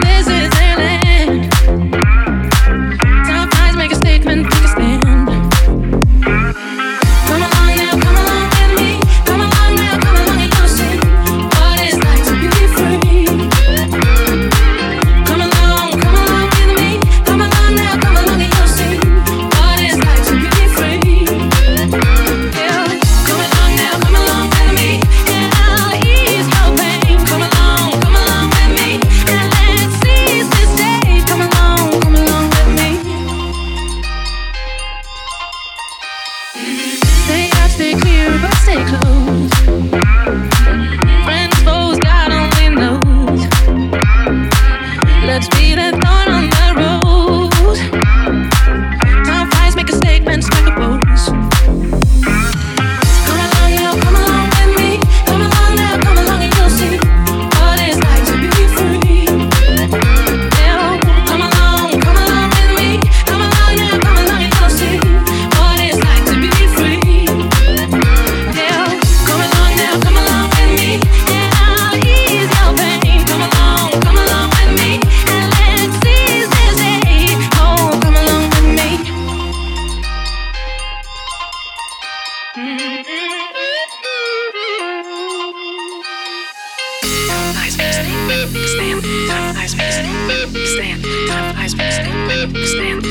This is it. Stand, stand, stand, stand, stand, stand, stand, stand, stand, stand